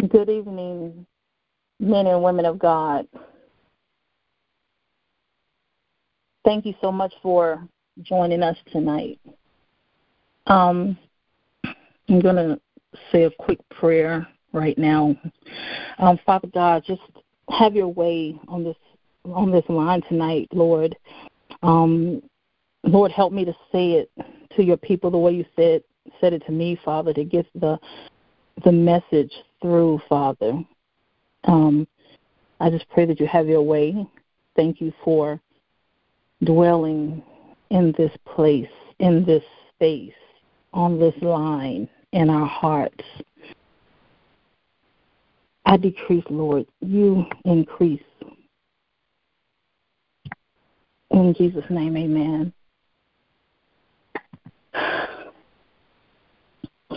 Good evening, men and women of God. Thank you so much for joining us tonight. Um, I'm going to say a quick prayer right now. Um, Father God, just have your way on this on this line tonight, Lord. Um, Lord, help me to say it to your people the way you said said it to me, Father, to get the the message through, Father. Um, I just pray that you have your way. Thank you for dwelling in this place, in this space, on this line, in our hearts. I decrease, Lord. You increase. In Jesus' name, amen.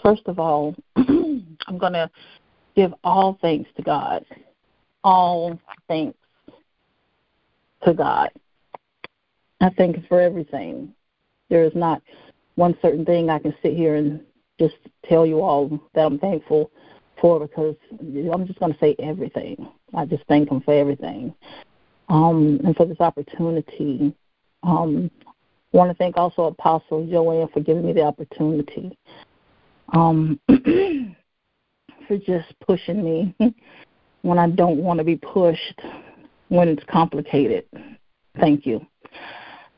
First of all, I'm going to give all thanks to God. All thanks to God. I thank Him for everything. There is not one certain thing I can sit here and just tell you all that I'm thankful for because I'm just going to say everything. I just thank Him for everything. Um, and for this opportunity. Um, I want to thank also Apostle Joanne for giving me the opportunity. Um, for just pushing me when I don't want to be pushed, when it's complicated. Thank you.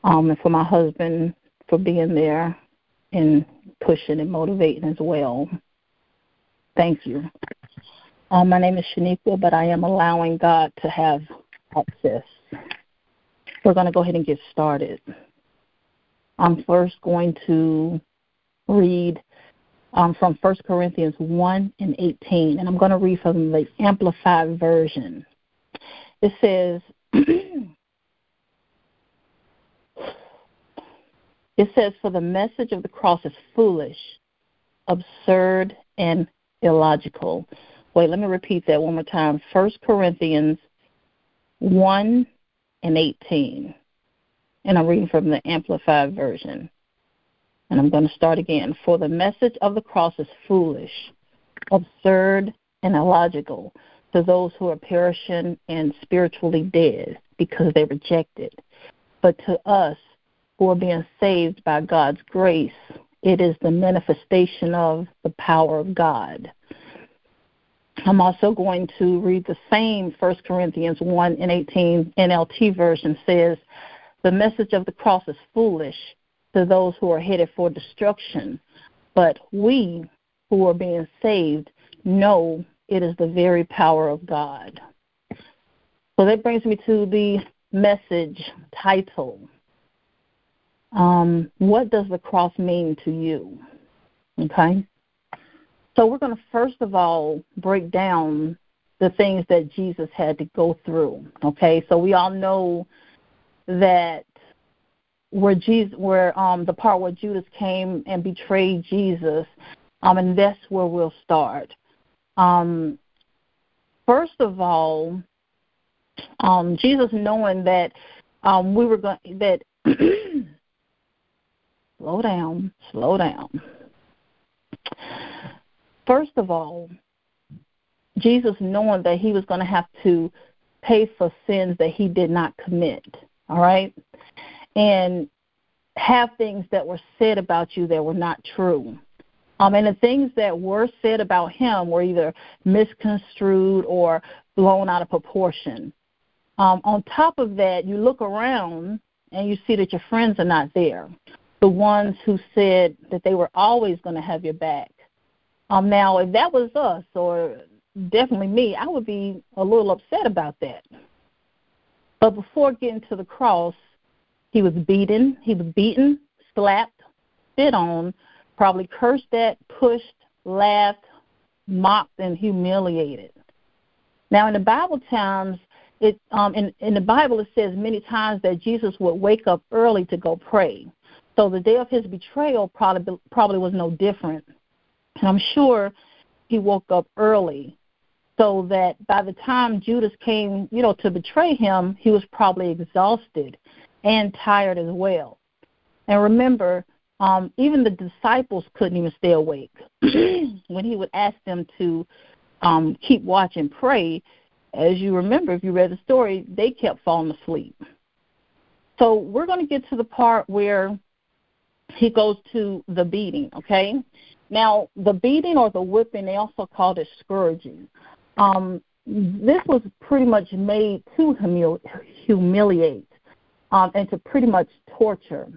Um, and for my husband for being there and pushing and motivating as well. Thank you. Um, my name is Shaniqua, but I am allowing God to have access. We're going to go ahead and get started. I'm first going to read um, from 1 Corinthians 1 and 18, and I'm going to read from the Amplified Version. It says, It says, For the message of the cross is foolish, absurd, and illogical. Wait, let me repeat that one more time. 1 Corinthians 1 and 18. And I'm reading from the Amplified Version. And I'm going to start again. For the message of the cross is foolish, absurd, and illogical to those who are perishing and spiritually dead because they reject it. But to us who are being saved by God's grace, it is the manifestation of the power of God. I'm also going to read the same 1 Corinthians 1 and 18 NLT version says, The message of the cross is foolish to those who are headed for destruction, but we who are being saved know it is the very power of God. So that brings me to the message title. Um, what does the cross mean to you? Okay. So we're going to first of all break down the things that Jesus had to go through. Okay. So we all know that where Jesus, where um, the part where Judas came and betrayed Jesus, um, and that's where we'll start. Um, first of all, um, Jesus knowing that um, we were going that slow down, slow down. First of all, Jesus knowing that he was going to have to pay for sins that he did not commit. All right? And have things that were said about you that were not true. Um, and the things that were said about him were either misconstrued or blown out of proportion. Um, on top of that, you look around and you see that your friends are not there. The ones who said that they were always going to have your back. Um, now, if that was us, or definitely me, I would be a little upset about that. But before getting to the cross, he was beaten, he was beaten, slapped, spit on, probably cursed at, pushed, laughed, mocked, and humiliated. Now, in the Bible times, it um, in in the Bible it says many times that Jesus would wake up early to go pray. So the day of his betrayal probably probably was no different. And I'm sure he woke up early so that by the time Judas came, you know, to betray him, he was probably exhausted and tired as well. And remember, um, even the disciples couldn't even stay awake when he would ask them to um, keep watch and pray, as you remember, if you read the story, they kept falling asleep. So we're going to get to the part where he goes to the beating, okay? Now, the beating or the whipping, they also called it scourging. Um, this was pretty much made to humili- humiliate um, and to pretty much torture.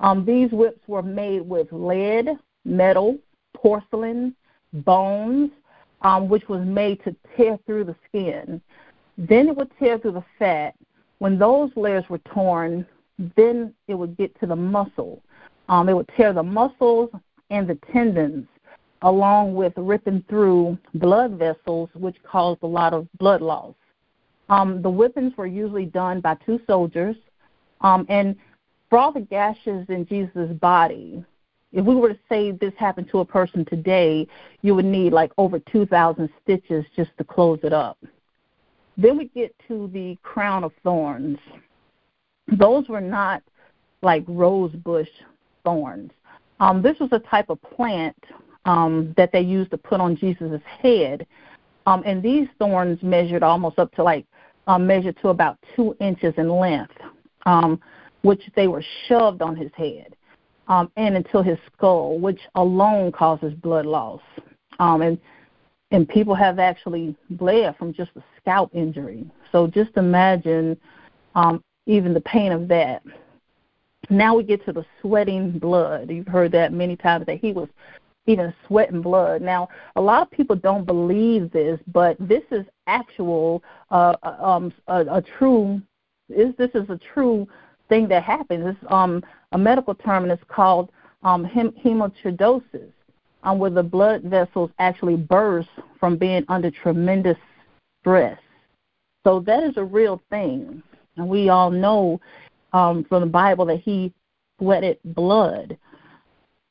Um, these whips were made with lead, metal, porcelain, bones, um, which was made to tear through the skin. Then it would tear through the fat. When those layers were torn, then it would get to the muscle. Um, it would tear the muscles and the tendons, along with ripping through blood vessels, which caused a lot of blood loss. Um, the whippings were usually done by two soldiers, um, and for all the gashes in Jesus' body, if we were to say this happened to a person today, you would need like over 2,000 stitches just to close it up. Then we get to the crown of thorns. Those were not like rosebush thorns. Um, this was a type of plant um, that they used to put on Jesus' head. Um, and these thorns measured almost up to like, um, measured to about two inches in length, um, which they were shoved on his head um, and into his skull, which alone causes blood loss. Um, and and people have actually bled from just a scalp injury. So just imagine um, even the pain of that. Now we get to the sweating blood. You've heard that many times that he was even sweating blood. Now, a lot of people don't believe this, but this is actual, uh, um, a, a true. Is this is a true thing that happens? It's um, a medical term, and it's called um, hem- um, where the blood vessels actually burst from being under tremendous stress. So that is a real thing, and we all know um, from the Bible that he sweated blood.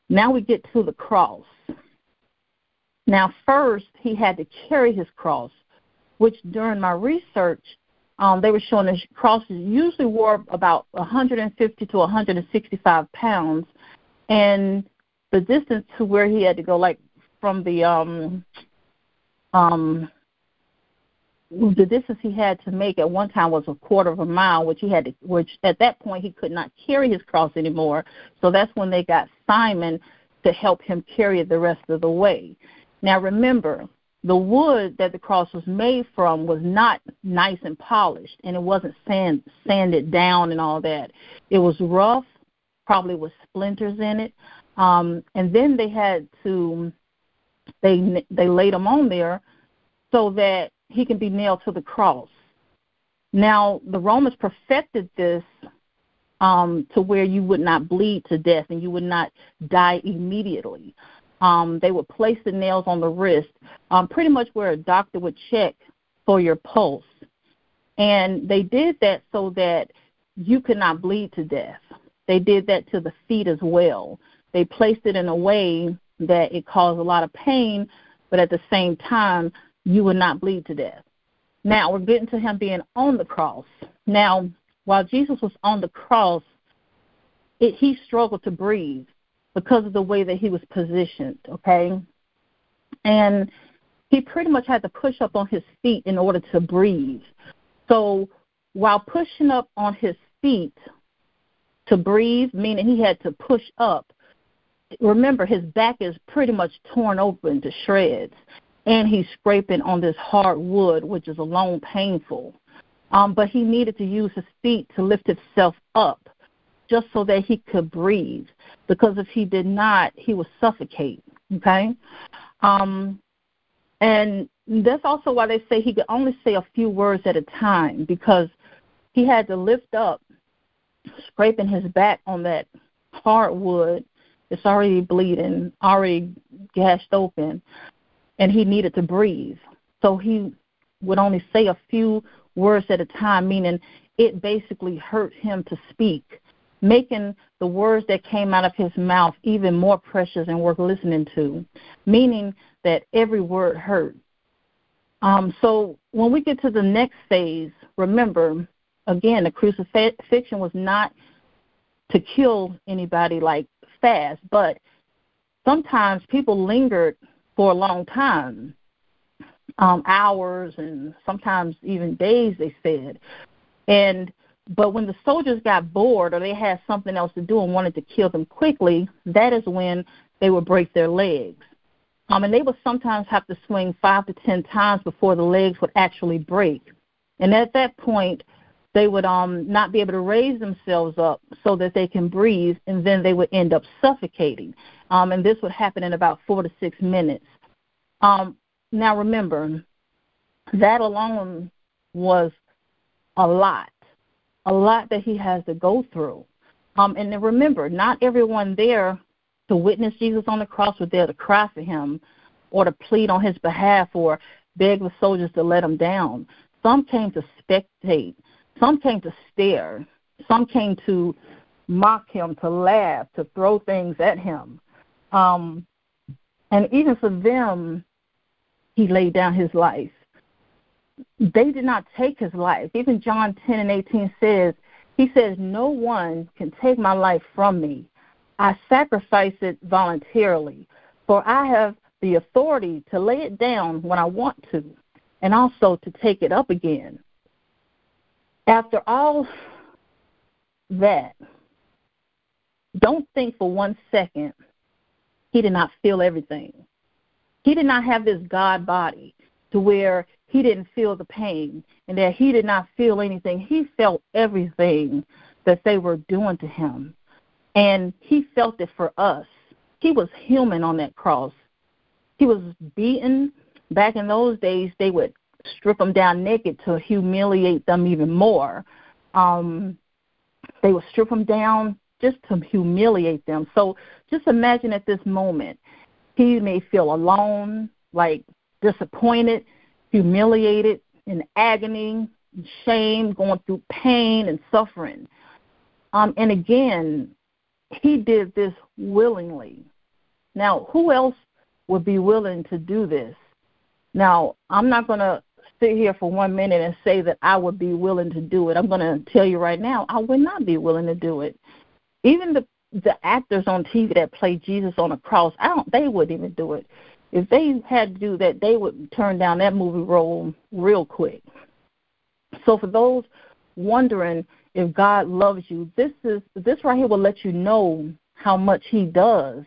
Now we get to the cross. Now, first, he had to carry his cross, which during my research, um, they were showing the crosses usually were about 150 to 165 pounds, and the distance to where he had to go, like from the um, um, the distance he had to make at one time was a quarter of a mile, which he had to, which at that point he could not carry his cross anymore. So that's when they got Simon to help him carry it the rest of the way. Now remember, the wood that the cross was made from was not nice and polished, and it wasn't sand sanded down and all that. It was rough, probably with splinters in it. Um, and then they had to they they laid him on there so that he can be nailed to the cross. Now, the Romans perfected this um, to where you would not bleed to death and you would not die immediately. Um, they would place the nails on the wrist, um, pretty much where a doctor would check for your pulse. And they did that so that you could not bleed to death. They did that to the feet as well. They placed it in a way that it caused a lot of pain, but at the same time, you would not bleed to death. Now, we're getting to him being on the cross. Now, while Jesus was on the cross, it, he struggled to breathe because of the way that he was positioned, okay? And he pretty much had to push up on his feet in order to breathe. So while pushing up on his feet to breathe, meaning he had to push up, remember his back is pretty much torn open to shreds and he's scraping on this hard wood, which is alone painful. Um, but he needed to use his feet to lift himself up just so that he could breathe. Because if he did not, he would suffocate. Okay? Um, and that's also why they say he could only say a few words at a time because he had to lift up, scraping his back on that hardwood. It's already bleeding, already gashed open and he needed to breathe. So he would only say a few words at a time, meaning it basically hurt him to speak, making the words that came out of his mouth even more precious and worth listening to, meaning that every word hurt. Um, so when we get to the next phase, remember, again, the crucifixion was not to kill anybody like fast, but sometimes people lingered for a long time. um, hours and sometimes even days, they said. And but when the soldiers got bored or they had something else to do and wanted to kill them quickly, that is when they would break their legs. Um, and they would sometimes have to swing five to ten times before the legs would actually break. And at that point, they would um, not be able to raise themselves up so that they can breathe, and then they would end up suffocating. Um, and this would happen in about four to six minutes. Um, now, remember, that alone was a lot, a lot that he has to go through. Um, and then remember, not everyone there to witness Jesus on the cross was there to cry for him or to plead on his behalf or beg the soldiers to let him down. Some came to spectate, some came to stare, some came to mock him, to laugh, to throw things at him. Um, and even for them, he laid down his life. They did not take his life. Even John 10 and 18 says, He says, No one can take my life from me. I sacrifice it voluntarily, for I have the authority to lay it down when I want to, and also to take it up again. After all that, don't think for one second he did not feel everything. He did not have this God body to where he didn't feel the pain and that he did not feel anything. He felt everything that they were doing to him. And he felt it for us. He was human on that cross. He was beaten. Back in those days, they would strip him down naked to humiliate them even more. Um, they would strip him down just to humiliate them. So just imagine at this moment, he may feel alone, like disappointed, humiliated, in agony, shame, going through pain and suffering. Um, and again, he did this willingly. Now, who else would be willing to do this? Now, I'm not going to sit here for one minute and say that I would be willing to do it. I'm going to tell you right now, I would not be willing to do it. Even the the actors on TV that play Jesus on a cross, I don't they wouldn't even do it. If they had to do that, they would turn down that movie role real quick. So for those wondering if God loves you, this is this right here will let you know how much he does.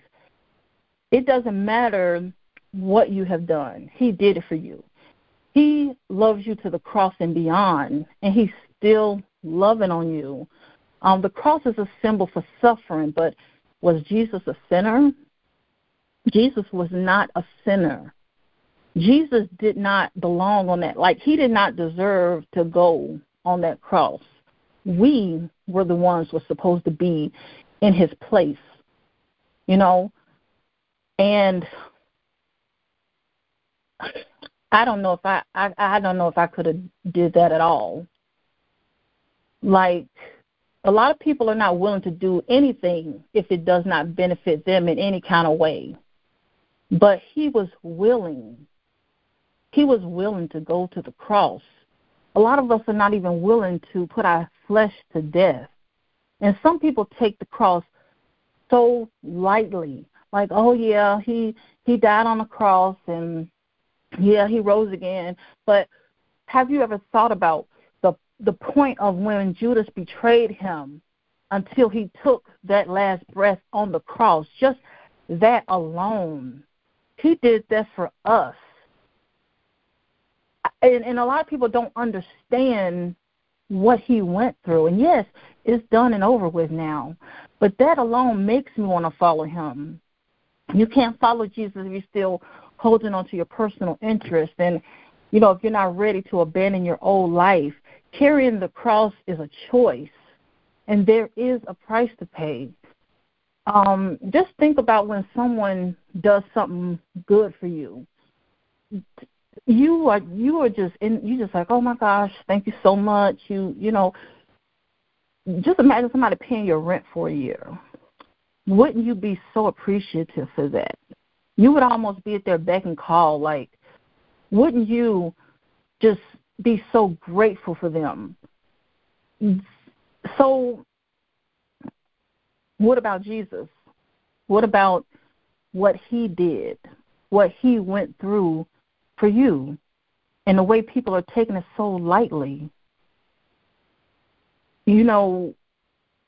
It doesn't matter what you have done. He did it for you. He loves you to the cross and beyond, and he's still loving on you um, the cross is a symbol for suffering, but was Jesus a sinner? Jesus was not a sinner. Jesus did not belong on that. Like, he did not deserve to go on that cross. We were the ones who were supposed to be in his place, you know? And I don't know if I, I, I don't know if I could have did that at all. Like, a lot of people are not willing to do anything if it does not benefit them in any kind of way. But he was willing. He was willing to go to the cross. A lot of us are not even willing to put our flesh to death. And some people take the cross so lightly. Like, oh yeah, he he died on the cross and yeah, he rose again. But have you ever thought about the the point of when Judas betrayed him until he took that last breath on the cross. Just that alone. He did that for us. And, and a lot of people don't understand what he went through. And yes, it's done and over with now. But that alone makes me want to follow him. You can't follow Jesus if you're still holding on to your personal interest. And, you know, if you're not ready to abandon your old life Carrying the cross is a choice, and there is a price to pay. Um, just think about when someone does something good for you. You are you are just in you just like, oh my gosh, thank you so much. You you know, just imagine somebody paying your rent for a year. Wouldn't you be so appreciative for that? You would almost be at their beck and call. Like, wouldn't you just be so grateful for them. So, what about Jesus? What about what he did, what he went through for you? and the way people are taking it so lightly. You know,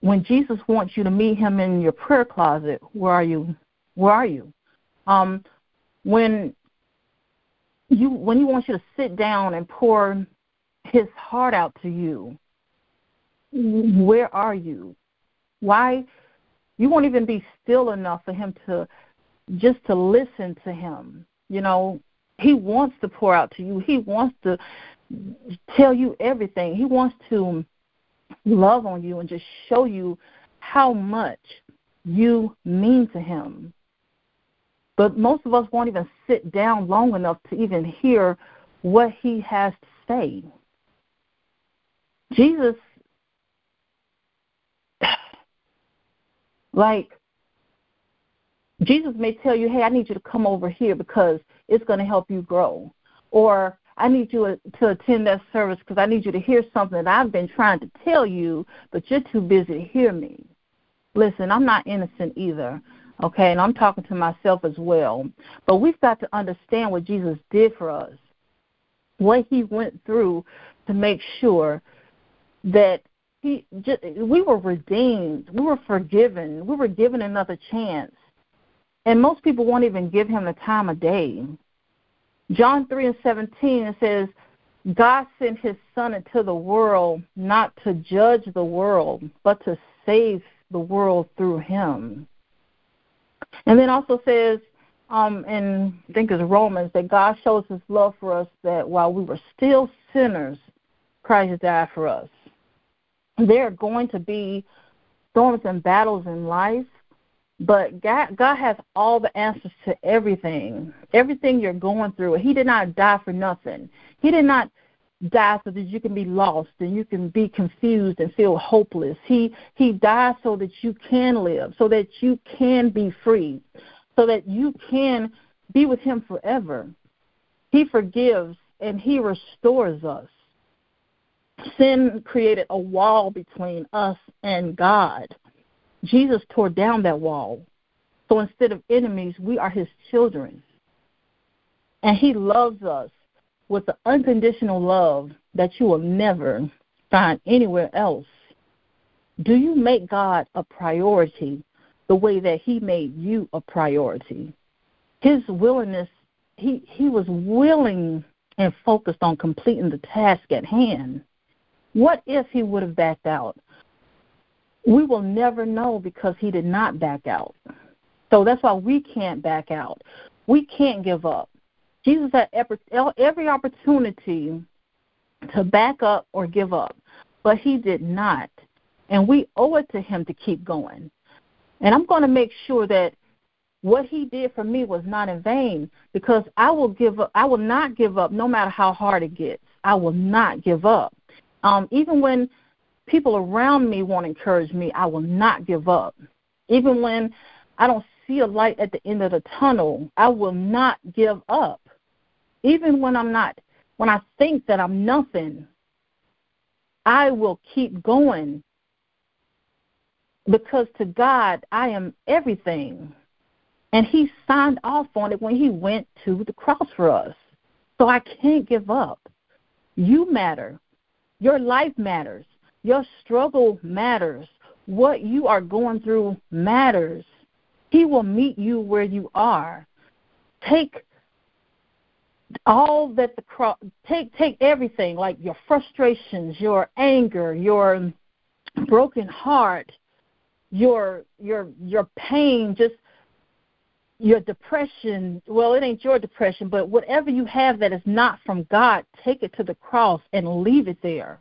when Jesus wants you to meet him in your prayer closet, where are you? Where are you? Um, when you when he wants you to sit down and pour his heart out to you, where are you? Why you won't even be still enough for him to just to listen to him. You know, he wants to pour out to you. He wants to tell you everything. He wants to love on you and just show you how much you mean to him. But most of us won't even sit down long enough to even hear what he has to say. Jesus, like, Jesus may tell you, hey, I need you to come over here because it's going to help you grow. Or I need you to attend that service because I need you to hear something that I've been trying to tell you, but you're too busy to hear me. Listen, I'm not innocent either, okay? And I'm talking to myself as well. But we've got to understand what Jesus did for us, what he went through to make sure that he we were redeemed, we were forgiven, we were given another chance. And most people won't even give him the time of day. John 3 and 17, it says, God sent his Son into the world not to judge the world, but to save the world through him. And then also says, um, in I think it's Romans, that God shows his love for us that while we were still sinners, Christ died for us. There are going to be storms and battles in life, but God, God has all the answers to everything. Everything you're going through. He did not die for nothing. He did not die so that you can be lost and you can be confused and feel hopeless. He he died so that you can live, so that you can be free, so that you can be with him forever. He forgives and he restores us. Sin created a wall between us and God. Jesus tore down that wall. So instead of enemies, we are his children. And he loves us with the unconditional love that you will never find anywhere else. Do you make God a priority the way that he made you a priority? His willingness, he, he was willing and focused on completing the task at hand. What if he would have backed out? We will never know because he did not back out. So that's why we can't back out. We can't give up. Jesus had every opportunity to back up or give up, but he did not. And we owe it to him to keep going. And I'm going to make sure that what he did for me was not in vain because I will give up I will not give up no matter how hard it gets. I will not give up. Um, even when people around me won't encourage me, I will not give up. Even when I don't see a light at the end of the tunnel, I will not give up. Even when I'm not, when I think that I'm nothing, I will keep going because to God, I am everything. And He signed off on it when He went to the cross for us. So I can't give up. You matter. Your life matters. Your struggle matters. What you are going through matters. He will meet you where you are. Take all that the cross take take everything like your frustrations, your anger, your broken heart, your your your pain, just your depression. Well, it ain't your depression, but whatever you have that is not from God, take it to the cross and leave it there.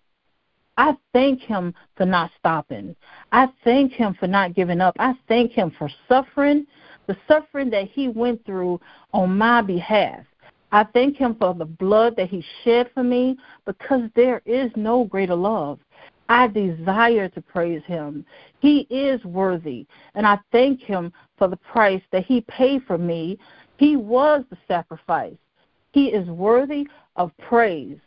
I thank him for not stopping. I thank him for not giving up. I thank him for suffering, the suffering that he went through on my behalf. I thank him for the blood that he shed for me because there is no greater love. I desire to praise him. He is worthy, and I thank him for the price that he paid for me. He was the sacrifice. He is worthy of praise,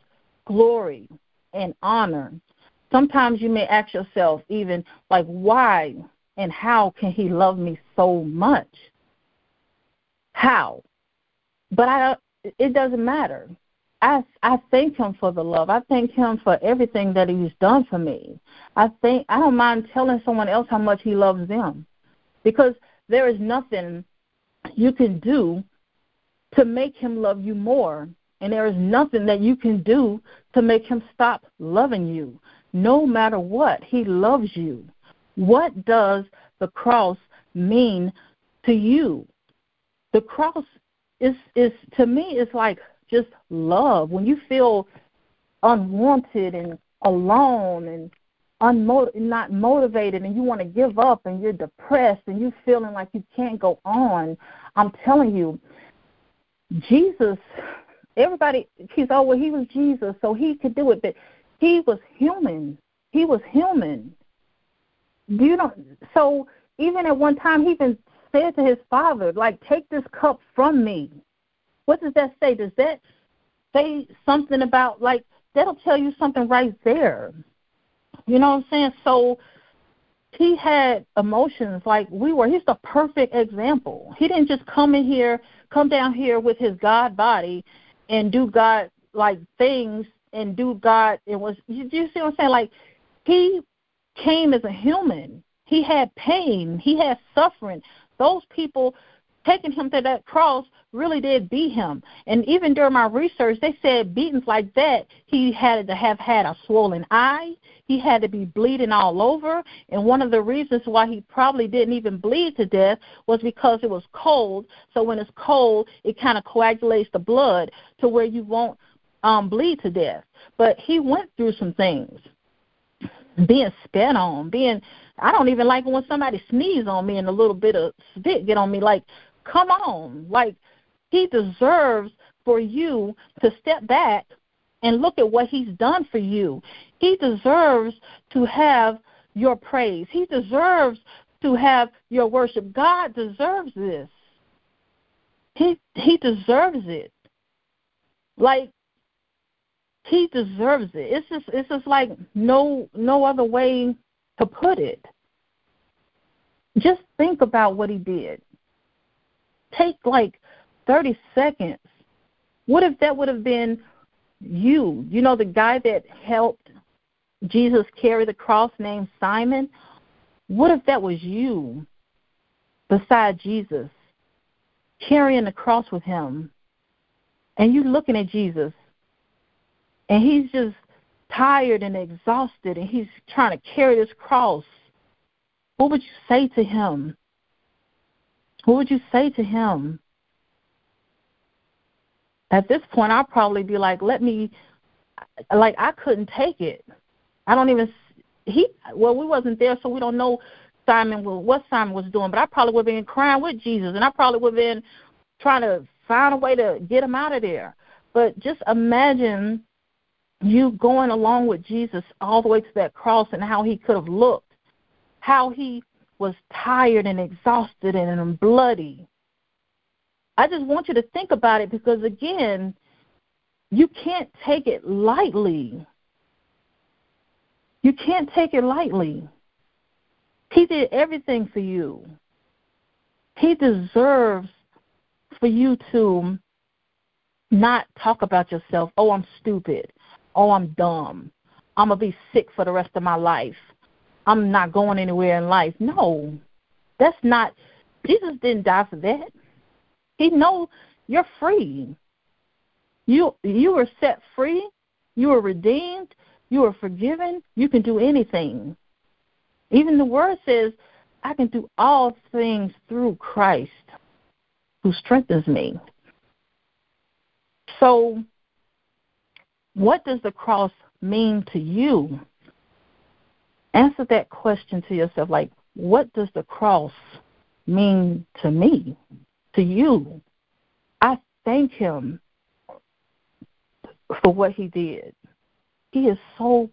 glory, and honor. Sometimes you may ask yourself, even like, why and how can he love me so much? How? But I, it doesn't matter. I I thank him for the love. I thank him for everything that he's done for me. I think I don't mind telling someone else how much he loves them. Because there is nothing you can do to make him love you more. And there is nothing that you can do to make him stop loving you. No matter what, he loves you. What does the cross mean to you? The cross is is to me is like just love. When you feel unwanted and alone and unmot- not motivated and you want to give up and you're depressed and you're feeling like you can't go on, I'm telling you, Jesus, everybody, he's oh well, he was Jesus, so he could do it, but he was human. He was human. You know? So even at one time, he even said to his father, like, take this cup from me. What does that say? Does that say something about like that'll tell you something right there? You know what I'm saying? So he had emotions like we were. He's the perfect example. He didn't just come in here, come down here with his God body and do God like things and do God. It was you, you see what I'm saying? Like he came as a human. He had pain. He had suffering. Those people taking him to that cross really did beat him. And even during my research, they said beatings like that, he had to have had a swollen eye. He had to be bleeding all over. And one of the reasons why he probably didn't even bleed to death was because it was cold. So when it's cold, it kind of coagulates the blood to where you won't um, bleed to death. But he went through some things being spat on, being I don't even like when somebody sneeze on me and a little bit of spit get on me. Like Come on. Like, he deserves for you to step back and look at what he's done for you. He deserves to have your praise. He deserves to have your worship. God deserves this. He he deserves it. Like he deserves it. It's just it's just like no no other way to put it. Just think about what he did take like 30 seconds. What if that would have been you? You know, the guy that helped Jesus carry the cross named Simon? What if that was you beside Jesus carrying the cross with him? And you looking at Jesus and he's just tired and exhausted and he's trying to carry this cross. What would you say to him? What would you say to him? At this point, I'd probably be like, let me, like, I couldn't take it. I don't even, he, well, we wasn't there, so we don't know Simon, what Simon was doing, but I probably would have been crying with Jesus, and I probably would have been trying to find a way to get him out of there. But just imagine you going along with Jesus all the way to that cross and how he could have looked, how he was tired and exhausted and bloody. I just want you to think about it because, again, you can't take it lightly. You can't take it lightly. He did everything for you. He deserves for you to not talk about yourself. Oh, I'm stupid. Oh, I'm dumb. I'm going to be sick for the rest of my life. I'm not going anywhere in life. No, that's not. Jesus didn't die for that. He knows you're free. You you were set free. You were redeemed. You were forgiven. You can do anything. Even the word says, "I can do all things through Christ, who strengthens me." So, what does the cross mean to you? answer that question to yourself like, what does the cross mean to me, to you? I thank him for what he did. He is so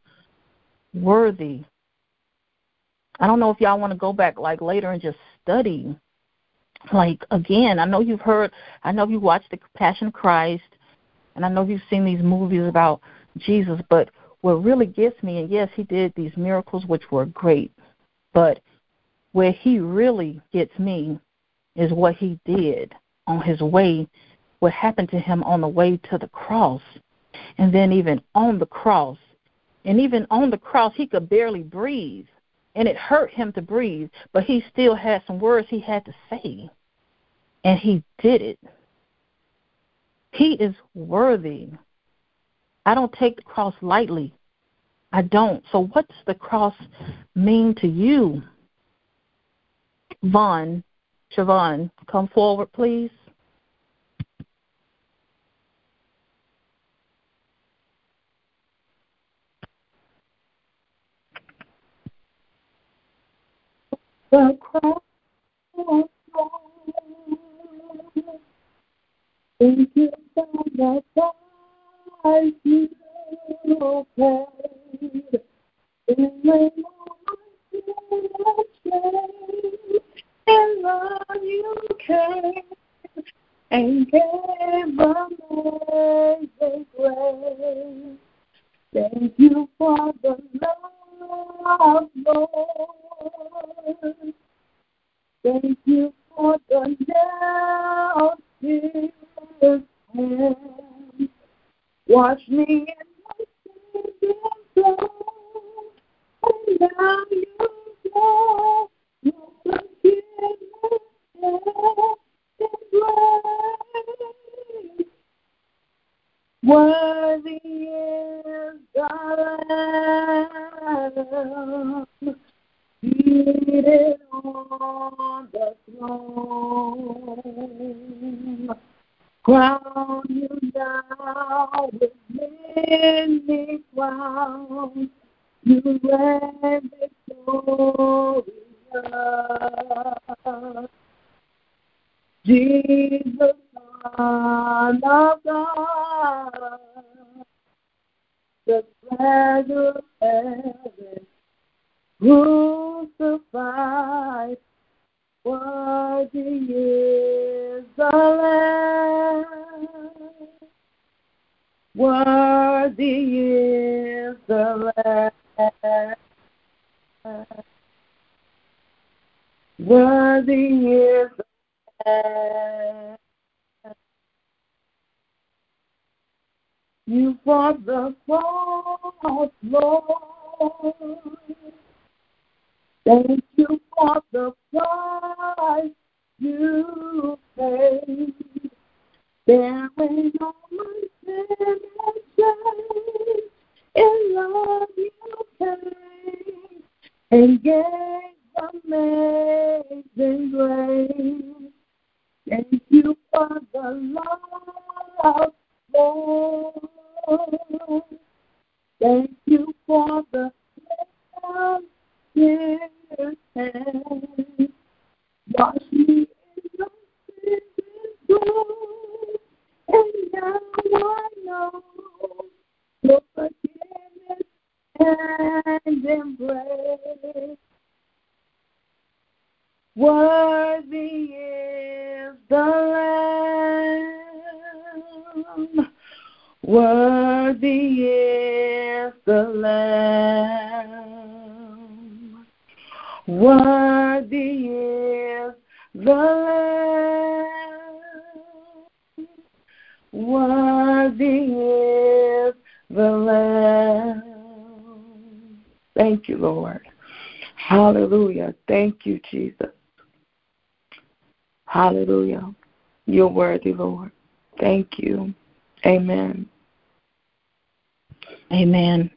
worthy. I don't know if y'all want to go back like later and just study. Like again, I know you've heard I know you watched the Passion of Christ and I know you've seen these movies about Jesus, but what really gets me, and yes, he did these miracles, which were great, but where he really gets me is what he did on his way, what happened to him on the way to the cross. And then even on the cross, and even on the cross, he could barely breathe. And it hurt him to breathe, but he still had some words he had to say. And he did it. He is worthy. I don't take the cross lightly. I don't. So, what does the cross mean to you? Vaughn, Siobhan, come forward, please. The cross for the you paid. Love you and gave grace. Thank you for the love, Lord. Thank you for the now Jesus hand. Wash me in sin blood, and now your forgiveness many crowns. You reign victorious. Jesus, Son of God, the treasure of heaven crucified. Worthy is the Lamb. Worthy is the Lamb. Worthy is the Lamb. You fought the cross, Lord. Thank you for the price you paid. My sin and shame, in love you came and gave amazing grace. Thank you for the love, Lord. Thank you for the wash me in your blood, and now Know your forgiveness and embrace. Worthy is the Lamb. Worthy is the Lamb. Worthy is the Worthy is the Lamb. Thank you, Lord. Hallelujah. Thank you, Jesus. Hallelujah. You're worthy, Lord. Thank you. Amen. Amen.